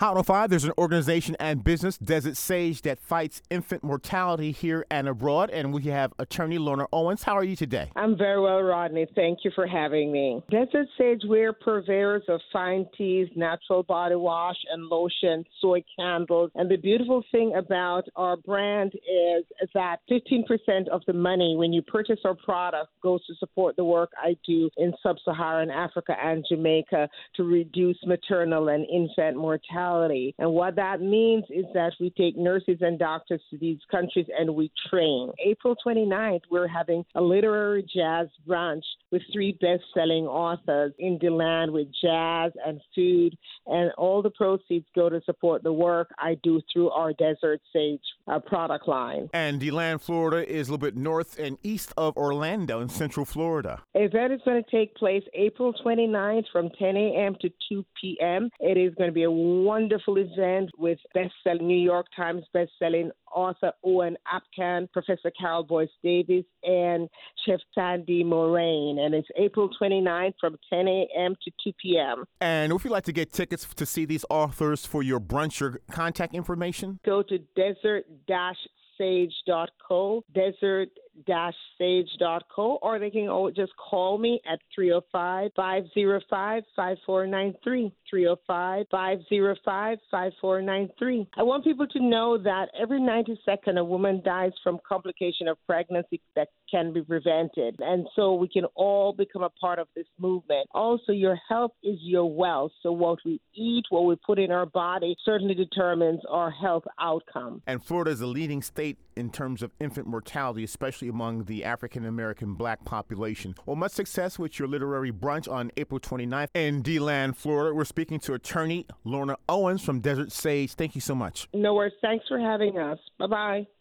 Hot on Five, there's an organization and business, Desert Sage, that fights infant mortality here and abroad. And we have attorney Lorna Owens. How are you today? I'm very well, Rodney. Thank you for having me. Desert Sage, we're purveyors of fine teas, natural body wash and lotion, soy candles. And the beautiful thing about our brand is, is that 15% of the money when you purchase our product goes to support the work I do in sub Saharan Africa and Jamaica to reduce maternal and infant mortality And what that means is that we take nurses and doctors to these countries and we train. April 29th, we're having a literary jazz brunch with three best selling authors in DeLand with jazz and food. And all the proceeds go to support the work I do through our Desert Sage uh, product line. And DeLand, Florida is a little bit north and east of Orlando in Central Florida. Event is going to take place April 29th from 10 a.m. to 2 p.m. It is going to be a wonderful event with best-selling New York Times best-selling author Owen Apkan, Professor Carole Boyce Davies, and Chef Sandy Moraine. And it's April 29th from 10 a.m. to 2 p.m. And if you'd like to get tickets to see these authors for your brunch, your contact information? Go to desert sage.co, desert sage.co, or they can just call me at 305 505 5493. 305 505 5493. I want people to know that every 90 seconds a woman dies from complication of pregnancy that can be prevented. And so we can all become a part of this movement. Also, your health is your wealth. So what we eat, what we put in our body certainly determines our health outcome. And Florida is a leading state in terms of infant mortality, especially among the African American black population. Well, much success with your literary brunch on April 29th in DeLand, Florida. We're speaking to attorney Lorna Owens from Desert Sage. Thank you so much. No worries. Thanks for having us. Bye bye.